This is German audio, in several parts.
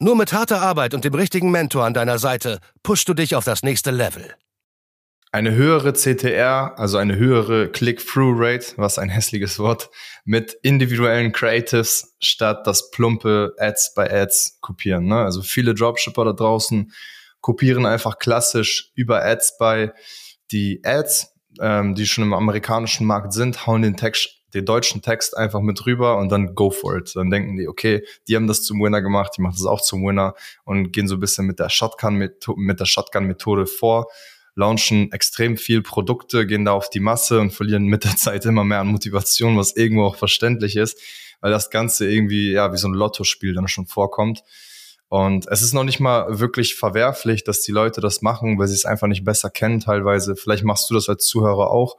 Nur mit harter Arbeit und dem richtigen Mentor an deiner Seite pushst du dich auf das nächste Level. Eine höhere CTR, also eine höhere Click-Through-Rate, was ein hässliches Wort, mit individuellen Creatives statt das plumpe Ads bei Ads kopieren. Ne? Also viele Dropshipper da draußen kopieren einfach klassisch über Ads bei die Ads, ähm, die schon im amerikanischen Markt sind, hauen den Text den deutschen Text einfach mit rüber und dann go for it. Dann denken die, okay, die haben das zum Winner gemacht, die machen das auch zum Winner und gehen so ein bisschen mit der Shotgun mit der Shotgun vor, launchen extrem viel Produkte, gehen da auf die Masse und verlieren mit der Zeit immer mehr an Motivation, was irgendwo auch verständlich ist, weil das Ganze irgendwie ja wie so ein Lottospiel dann schon vorkommt. Und es ist noch nicht mal wirklich verwerflich, dass die Leute das machen, weil sie es einfach nicht besser kennen teilweise. Vielleicht machst du das als Zuhörer auch.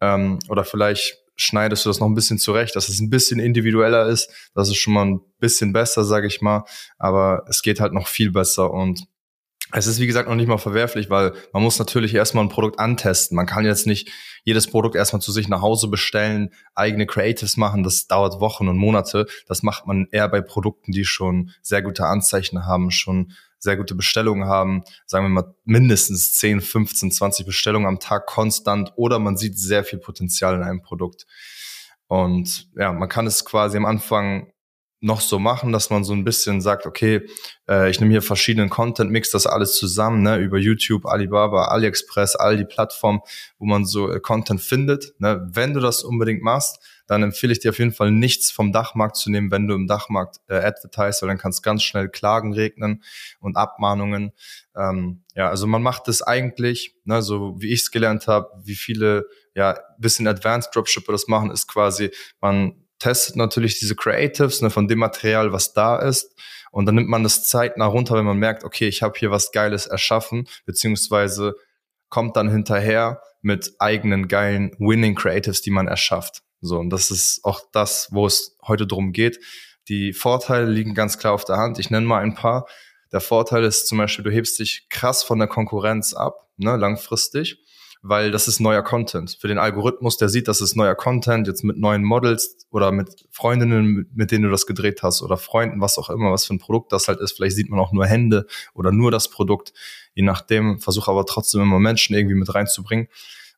Ähm, oder vielleicht schneidest du das noch ein bisschen zurecht, dass es ein bisschen individueller ist. Das ist schon mal ein bisschen besser, sage ich mal. Aber es geht halt noch viel besser und es ist, wie gesagt, noch nicht mal verwerflich, weil man muss natürlich erstmal ein Produkt antesten. Man kann jetzt nicht jedes Produkt erstmal zu sich nach Hause bestellen, eigene Creatives machen. Das dauert Wochen und Monate. Das macht man eher bei Produkten, die schon sehr gute Anzeichen haben, schon sehr gute Bestellungen haben, sagen wir mal mindestens 10, 15, 20 Bestellungen am Tag konstant oder man sieht sehr viel Potenzial in einem Produkt. Und ja, man kann es quasi am Anfang noch so machen, dass man so ein bisschen sagt, okay, äh, ich nehme hier verschiedenen Content, mix das alles zusammen, ne, über YouTube, Alibaba, AliExpress, all die Plattformen, wo man so äh, Content findet. Ne. Wenn du das unbedingt machst, dann empfehle ich dir auf jeden Fall nichts vom Dachmarkt zu nehmen, wenn du im Dachmarkt äh, advertise, weil dann kann es ganz schnell Klagen regnen und Abmahnungen. Ähm, ja, also man macht das eigentlich, ne, so wie ich es gelernt habe, wie viele ja bisschen Advanced Dropshipper das machen, ist quasi, man testet natürlich diese Creatives ne, von dem Material, was da ist. Und dann nimmt man das zeitnah runter, wenn man merkt, okay, ich habe hier was Geiles erschaffen, beziehungsweise kommt dann hinterher mit eigenen geilen Winning Creatives, die man erschafft. So, und das ist auch das, wo es heute drum geht. Die Vorteile liegen ganz klar auf der Hand. Ich nenne mal ein paar. Der Vorteil ist zum Beispiel, du hebst dich krass von der Konkurrenz ab, ne, langfristig weil das ist neuer Content. Für den Algorithmus, der sieht, das ist neuer Content, jetzt mit neuen Models oder mit Freundinnen, mit denen du das gedreht hast oder Freunden, was auch immer, was für ein Produkt das halt ist. Vielleicht sieht man auch nur Hände oder nur das Produkt. Je nachdem, versuche aber trotzdem immer Menschen irgendwie mit reinzubringen.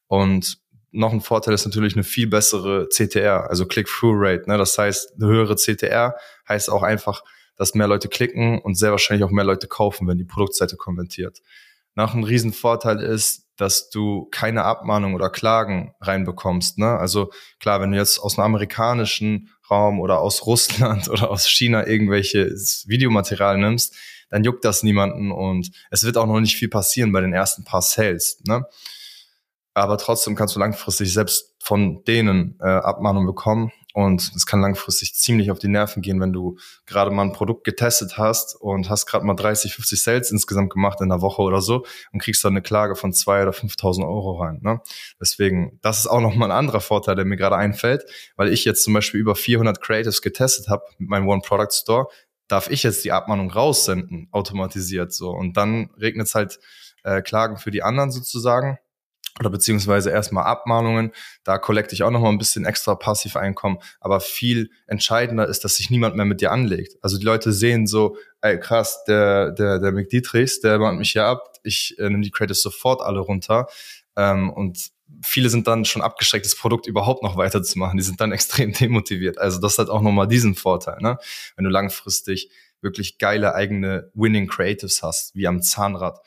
Und noch ein Vorteil ist natürlich eine viel bessere CTR, also Click-Through-Rate. Ne? Das heißt, eine höhere CTR heißt auch einfach, dass mehr Leute klicken und sehr wahrscheinlich auch mehr Leute kaufen, wenn die Produktseite konvertiert. Noch ein Riesenvorteil ist, dass du keine Abmahnung oder Klagen reinbekommst. Ne? Also klar, wenn du jetzt aus einem amerikanischen Raum oder aus Russland oder aus China irgendwelches Videomaterial nimmst, dann juckt das niemanden und es wird auch noch nicht viel passieren bei den ersten paar Sales. Ne? Aber trotzdem kannst du langfristig selbst von denen äh, Abmahnung bekommen und es kann langfristig ziemlich auf die Nerven gehen, wenn du gerade mal ein Produkt getestet hast und hast gerade mal 30, 50 Sales insgesamt gemacht in einer Woche oder so und kriegst dann eine Klage von zwei oder 5.000 Euro rein. Ne? Deswegen, das ist auch nochmal ein anderer Vorteil, der mir gerade einfällt, weil ich jetzt zum Beispiel über 400 Creatives getestet habe mit meinem One-Product-Store, darf ich jetzt die Abmahnung raussenden, automatisiert so. Und dann regnet es halt äh, Klagen für die anderen sozusagen oder beziehungsweise erstmal Abmahnungen. Da kollekte ich auch nochmal ein bisschen extra Passiveinkommen. Aber viel entscheidender ist, dass sich niemand mehr mit dir anlegt. Also die Leute sehen so, ey krass, der, der, der McDietrichs, der mahnt mich hier ab. Ich äh, nehme die Credits sofort alle runter. Ähm, und viele sind dann schon abgeschreckt, das Produkt überhaupt noch weiterzumachen. Die sind dann extrem demotiviert. Also das hat auch nochmal diesen Vorteil, ne? Wenn du langfristig wirklich geile eigene Winning Creatives hast, wie am Zahnrad.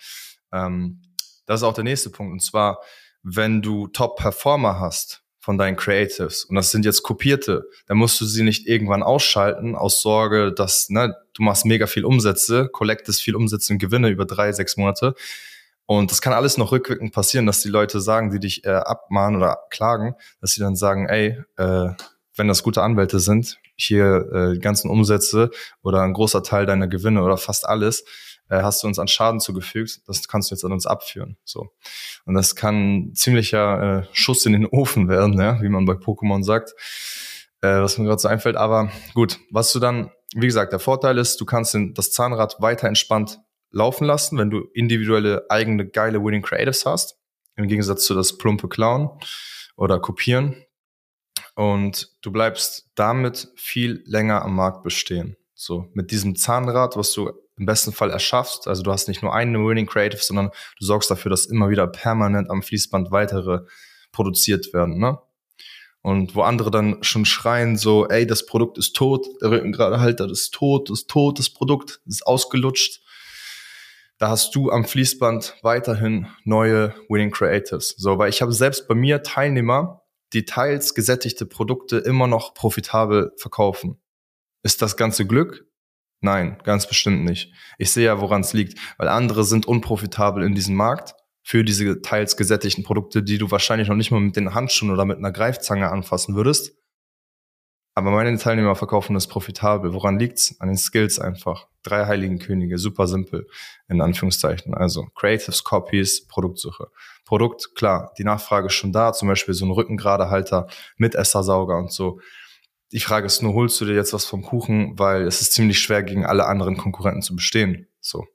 Ähm, das ist auch der nächste Punkt. Und zwar, wenn du Top-Performer hast von deinen Creatives und das sind jetzt kopierte, dann musst du sie nicht irgendwann ausschalten aus Sorge, dass ne, du machst mega viel Umsätze, collectest viel Umsätze und Gewinne über drei, sechs Monate. Und das kann alles noch rückwirkend passieren, dass die Leute sagen, die dich äh, abmahnen oder klagen, dass sie dann sagen, ey, äh, wenn das gute Anwälte sind, hier äh, die ganzen Umsätze oder ein großer Teil deiner Gewinne oder fast alles, äh, hast du uns an Schaden zugefügt, das kannst du jetzt an uns abführen. So. Und das kann ziemlicher äh, Schuss in den Ofen werden, ja, wie man bei Pokémon sagt, äh, was mir gerade so einfällt. Aber gut, was du dann, wie gesagt, der Vorteil ist, du kannst das Zahnrad weiter entspannt laufen lassen, wenn du individuelle eigene geile Winning Creatives hast, im Gegensatz zu das plumpe Clown oder Kopieren. Und du bleibst damit viel länger am Markt bestehen. So, mit diesem Zahnrad, was du im besten Fall erschaffst. Also du hast nicht nur eine Winning Creative, sondern du sorgst dafür, dass immer wieder permanent am Fließband weitere produziert werden. Ne? Und wo andere dann schon schreien, so, ey, das Produkt ist tot, der Rückengradehalter ist tot, ist tot, das Produkt ist ausgelutscht. Da hast du am Fließband weiterhin neue Winning Creatives. So, weil ich habe selbst bei mir Teilnehmer, die teils gesättigte Produkte immer noch profitabel verkaufen. Ist das ganze Glück? Nein, ganz bestimmt nicht. Ich sehe ja, woran es liegt, weil andere sind unprofitabel in diesem Markt für diese teils gesättigten Produkte, die du wahrscheinlich noch nicht mal mit den Handschuhen oder mit einer Greifzange anfassen würdest. Aber meine Teilnehmer verkaufen das profitabel. Woran liegt's? An den Skills einfach. Drei heiligen Könige, super simpel, in Anführungszeichen. Also Creatives, Copies, Produktsuche. Produkt, klar, die Nachfrage ist schon da, zum Beispiel so ein Rückengradehalter mit Essersauger und so. Die Frage ist nur, holst du dir jetzt was vom Kuchen, weil es ist ziemlich schwer, gegen alle anderen Konkurrenten zu bestehen. So.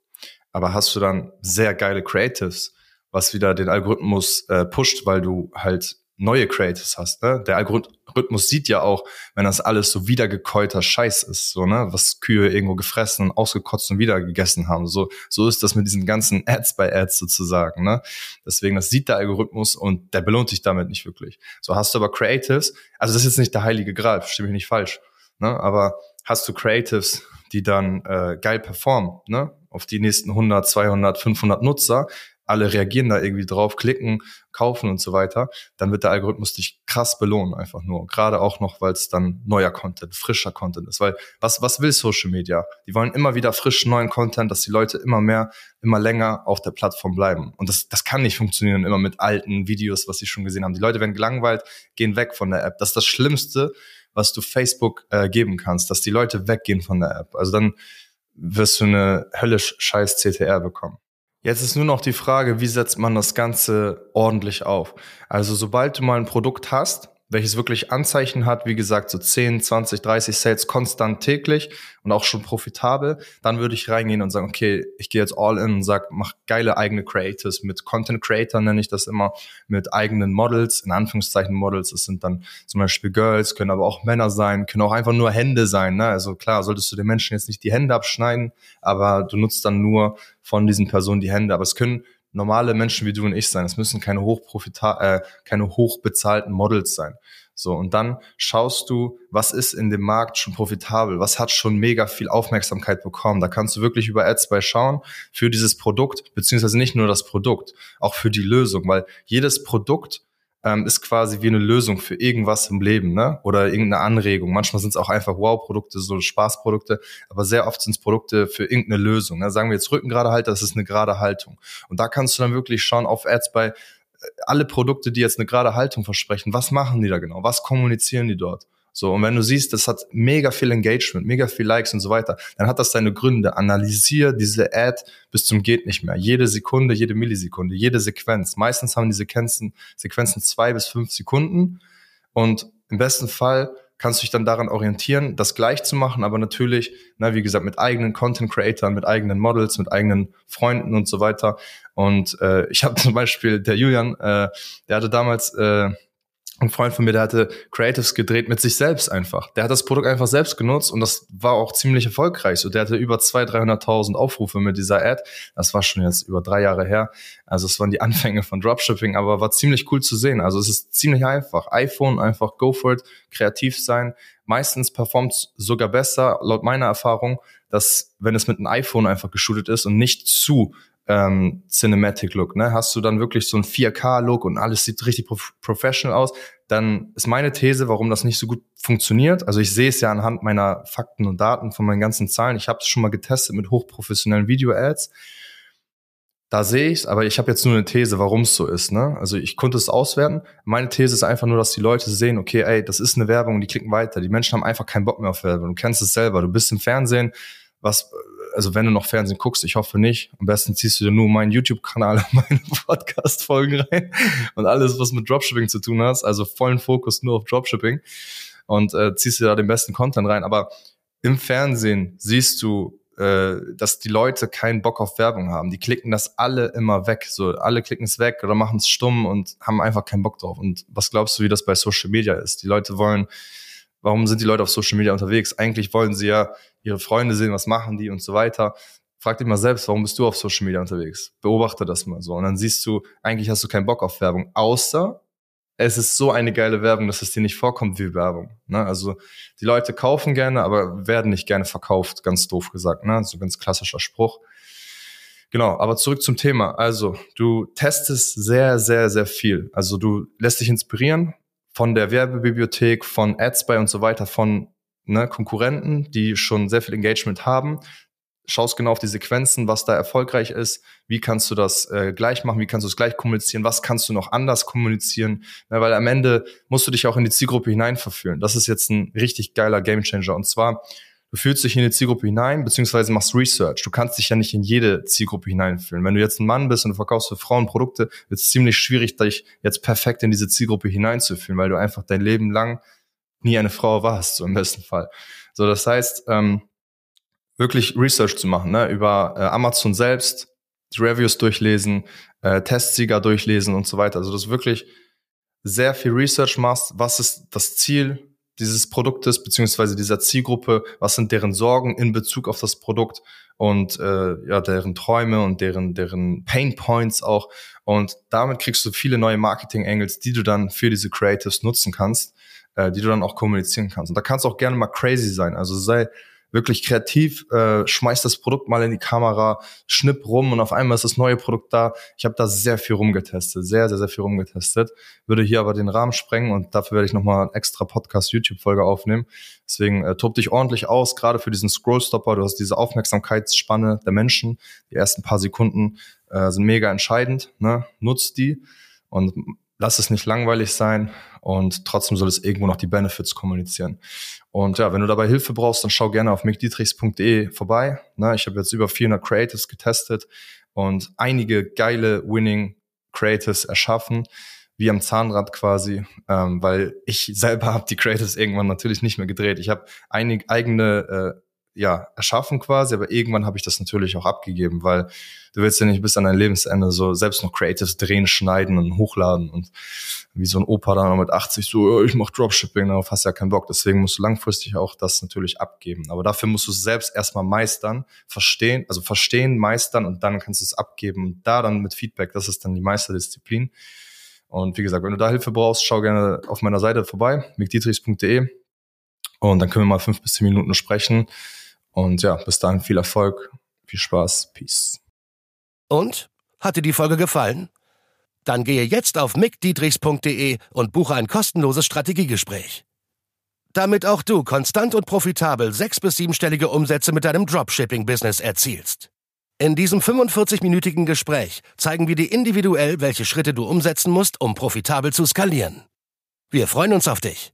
Aber hast du dann sehr geile Creatives, was wieder den Algorithmus äh, pusht, weil du halt neue Creators hast. Ne? Der Algorithmus sieht ja auch, wenn das alles so wiedergekäuter Scheiß ist, so ne, was Kühe irgendwo gefressen und ausgekotzt und wieder gegessen haben. So so ist das mit diesen ganzen Ads bei Ads sozusagen. Ne? Deswegen das sieht der Algorithmus und der belohnt dich damit nicht wirklich. So hast du aber Creatives. Also das ist jetzt nicht der heilige Gral, verstehe mich nicht falsch. Ne? Aber hast du Creatives, die dann äh, geil performen, ne? auf die nächsten 100, 200, 500 Nutzer, alle reagieren da irgendwie drauf, klicken, kaufen und so weiter, dann wird der Algorithmus dich krass belohnen einfach nur. Gerade auch noch, weil es dann neuer Content, frischer Content ist. Weil was, was will Social Media? Die wollen immer wieder frischen neuen Content, dass die Leute immer mehr, immer länger auf der Plattform bleiben. Und das, das kann nicht funktionieren immer mit alten Videos, was sie schon gesehen haben. Die Leute werden gelangweilt, gehen weg von der App. Das ist das Schlimmste, was du Facebook äh, geben kannst, dass die Leute weggehen von der App. Also dann wirst du eine höllisch scheiß CTR bekommen. Jetzt ist nur noch die Frage, wie setzt man das Ganze ordentlich auf? Also sobald du mal ein Produkt hast, welches wirklich Anzeichen hat, wie gesagt, so 10, 20, 30 Sales konstant täglich und auch schon profitabel, dann würde ich reingehen und sagen, okay, ich gehe jetzt all in und sag, mach geile eigene Creators mit Content Creator nenne ich das immer, mit eigenen Models, in Anführungszeichen Models, es sind dann zum Beispiel Girls, können aber auch Männer sein, können auch einfach nur Hände sein, ne? also klar, solltest du den Menschen jetzt nicht die Hände abschneiden, aber du nutzt dann nur von diesen Personen die Hände, aber es können normale Menschen wie du und ich sein. Es müssen keine hochprofita äh, keine hochbezahlten Models sein. So, und dann schaust du, was ist in dem Markt schon profitabel, was hat schon mega viel Aufmerksamkeit bekommen. Da kannst du wirklich über Ads bei schauen für dieses Produkt, beziehungsweise nicht nur das Produkt, auch für die Lösung, weil jedes Produkt ähm, ist quasi wie eine Lösung für irgendwas im Leben, ne? Oder irgendeine Anregung. Manchmal sind es auch einfach Wow-Produkte, so Spaßprodukte, aber sehr oft sind es Produkte für irgendeine Lösung. Ne? Sagen wir jetzt Rückengrade Halter, das ist eine gerade Haltung. Und da kannst du dann wirklich schauen auf Ads bei äh, alle Produkte, die jetzt eine gerade Haltung versprechen. Was machen die da genau? Was kommunizieren die dort? So, und wenn du siehst, das hat mega viel Engagement, mega viel Likes und so weiter, dann hat das deine Gründe. Analysier diese Ad bis zum geht nicht mehr. Jede Sekunde, jede Millisekunde, jede Sequenz. Meistens haben die Sequenzen, Sequenzen zwei bis fünf Sekunden. Und im besten Fall kannst du dich dann daran orientieren, das gleich zu machen, aber natürlich, na, wie gesagt, mit eigenen Content Creators, mit eigenen Models, mit eigenen Freunden und so weiter. Und äh, ich habe zum Beispiel, der Julian, äh, der hatte damals äh, ein Freund von mir, der hatte Creatives gedreht mit sich selbst einfach. Der hat das Produkt einfach selbst genutzt und das war auch ziemlich erfolgreich. So, der hatte über 200.000, 300.000 Aufrufe mit dieser Ad. Das war schon jetzt über drei Jahre her. Also es waren die Anfänge von Dropshipping, aber war ziemlich cool zu sehen. Also es ist ziemlich einfach. iPhone, einfach go for it, kreativ sein. Meistens performt sogar besser, laut meiner Erfahrung, dass wenn es mit einem iPhone einfach geshootet ist und nicht zu ähm, Cinematic Look, ne? Hast du dann wirklich so ein 4K Look und alles sieht richtig prof professional aus, dann ist meine These, warum das nicht so gut funktioniert. Also ich sehe es ja anhand meiner Fakten und Daten von meinen ganzen Zahlen. Ich habe es schon mal getestet mit hochprofessionellen Video-Ads. Da sehe ich es, aber ich habe jetzt nur eine These, warum es so ist. Ne? Also ich konnte es auswerten. Meine These ist einfach nur, dass die Leute sehen, okay, ey, das ist eine Werbung, die klicken weiter. Die Menschen haben einfach keinen Bock mehr auf Werbung. Du kennst es selber. Du bist im Fernsehen, was also wenn du noch Fernsehen guckst, ich hoffe nicht, am besten ziehst du dir nur meinen YouTube-Kanal und meine Podcast-Folgen rein und alles, was mit Dropshipping zu tun hast, also vollen Fokus nur auf Dropshipping und äh, ziehst dir da den besten Content rein. Aber im Fernsehen siehst du, äh, dass die Leute keinen Bock auf Werbung haben. Die klicken das alle immer weg. So, alle klicken es weg oder machen es stumm und haben einfach keinen Bock drauf. Und was glaubst du, wie das bei Social Media ist? Die Leute wollen Warum sind die Leute auf Social Media unterwegs? Eigentlich wollen sie ja ihre Freunde sehen, was machen die und so weiter. Frag dich mal selbst, warum bist du auf Social Media unterwegs? Beobachte das mal so. Und dann siehst du, eigentlich hast du keinen Bock auf Werbung, außer es ist so eine geile Werbung, dass es dir nicht vorkommt wie Werbung. Ne? Also die Leute kaufen gerne, aber werden nicht gerne verkauft, ganz doof gesagt. Ne? So ganz klassischer Spruch. Genau, aber zurück zum Thema. Also, du testest sehr, sehr, sehr viel. Also du lässt dich inspirieren von der Werbebibliothek, von AdSpy und so weiter, von ne, Konkurrenten, die schon sehr viel Engagement haben. Schaust genau auf die Sequenzen, was da erfolgreich ist, wie kannst du das äh, gleich machen, wie kannst du es gleich kommunizieren, was kannst du noch anders kommunizieren, ja, weil am Ende musst du dich auch in die Zielgruppe hineinverfühlen. Das ist jetzt ein richtig geiler Gamechanger. Und zwar du fühlst dich in die Zielgruppe hinein, beziehungsweise machst Research. Du kannst dich ja nicht in jede Zielgruppe hineinfühlen. Wenn du jetzt ein Mann bist und du verkaufst für Frauen Produkte, wird es ziemlich schwierig, dich jetzt perfekt in diese Zielgruppe hineinzufühlen, weil du einfach dein Leben lang nie eine Frau warst, so im besten Fall. So, das heißt, ähm, wirklich Research zu machen, ne, über äh, Amazon selbst, die Reviews durchlesen, äh, Testsieger durchlesen und so weiter. Also, dass du wirklich sehr viel Research machst, was ist das Ziel, dieses Produktes beziehungsweise dieser Zielgruppe, was sind deren Sorgen in Bezug auf das Produkt und äh, ja deren Träume und deren deren Pain Points auch. Und damit kriegst du viele neue Marketing Angles, die du dann für diese Creatives nutzen kannst, äh, die du dann auch kommunizieren kannst. Und da kannst du auch gerne mal crazy sein, also sei wirklich kreativ, äh, schmeißt das Produkt mal in die Kamera, schnipp rum und auf einmal ist das neue Produkt da. Ich habe da sehr viel rumgetestet, sehr, sehr, sehr viel rumgetestet. Würde hier aber den Rahmen sprengen und dafür werde ich nochmal extra Podcast-YouTube-Folge aufnehmen. Deswegen äh, tob dich ordentlich aus, gerade für diesen Scrollstopper. Du hast diese Aufmerksamkeitsspanne der Menschen. Die ersten paar Sekunden äh, sind mega entscheidend. Ne? Nutzt die und lass es nicht langweilig sein und trotzdem soll es irgendwo noch die Benefits kommunizieren. Und ja, wenn du dabei Hilfe brauchst, dann schau gerne auf mickdietrichs.de vorbei. Na, ich habe jetzt über 400 Creatives getestet und einige geile Winning Creatives erschaffen, wie am Zahnrad quasi, ähm, weil ich selber habe die Creatives irgendwann natürlich nicht mehr gedreht. Ich habe einige eigene äh, ja, erschaffen quasi, aber irgendwann habe ich das natürlich auch abgegeben, weil du willst ja nicht bis an dein Lebensende so selbst noch Creatives drehen, schneiden und hochladen und wie so ein Opa dann mit 80 so, ich mach Dropshipping, darauf hast du ja keinen Bock. Deswegen musst du langfristig auch das natürlich abgeben. Aber dafür musst du es selbst erstmal meistern, verstehen, also verstehen, meistern und dann kannst du es abgeben und da dann mit Feedback, das ist dann die Meisterdisziplin. Und wie gesagt, wenn du da Hilfe brauchst, schau gerne auf meiner Seite vorbei, mickdietrichs.de und dann können wir mal fünf bis zehn Minuten sprechen und ja, bis dahin viel Erfolg, viel Spaß, Peace. Und? Hat dir die Folge gefallen? Dann gehe jetzt auf mickdietrichs.de und buche ein kostenloses Strategiegespräch. Damit auch du konstant und profitabel sechs- bis siebenstellige Umsätze mit deinem Dropshipping-Business erzielst. In diesem 45-minütigen Gespräch zeigen wir dir individuell, welche Schritte du umsetzen musst, um profitabel zu skalieren. Wir freuen uns auf dich.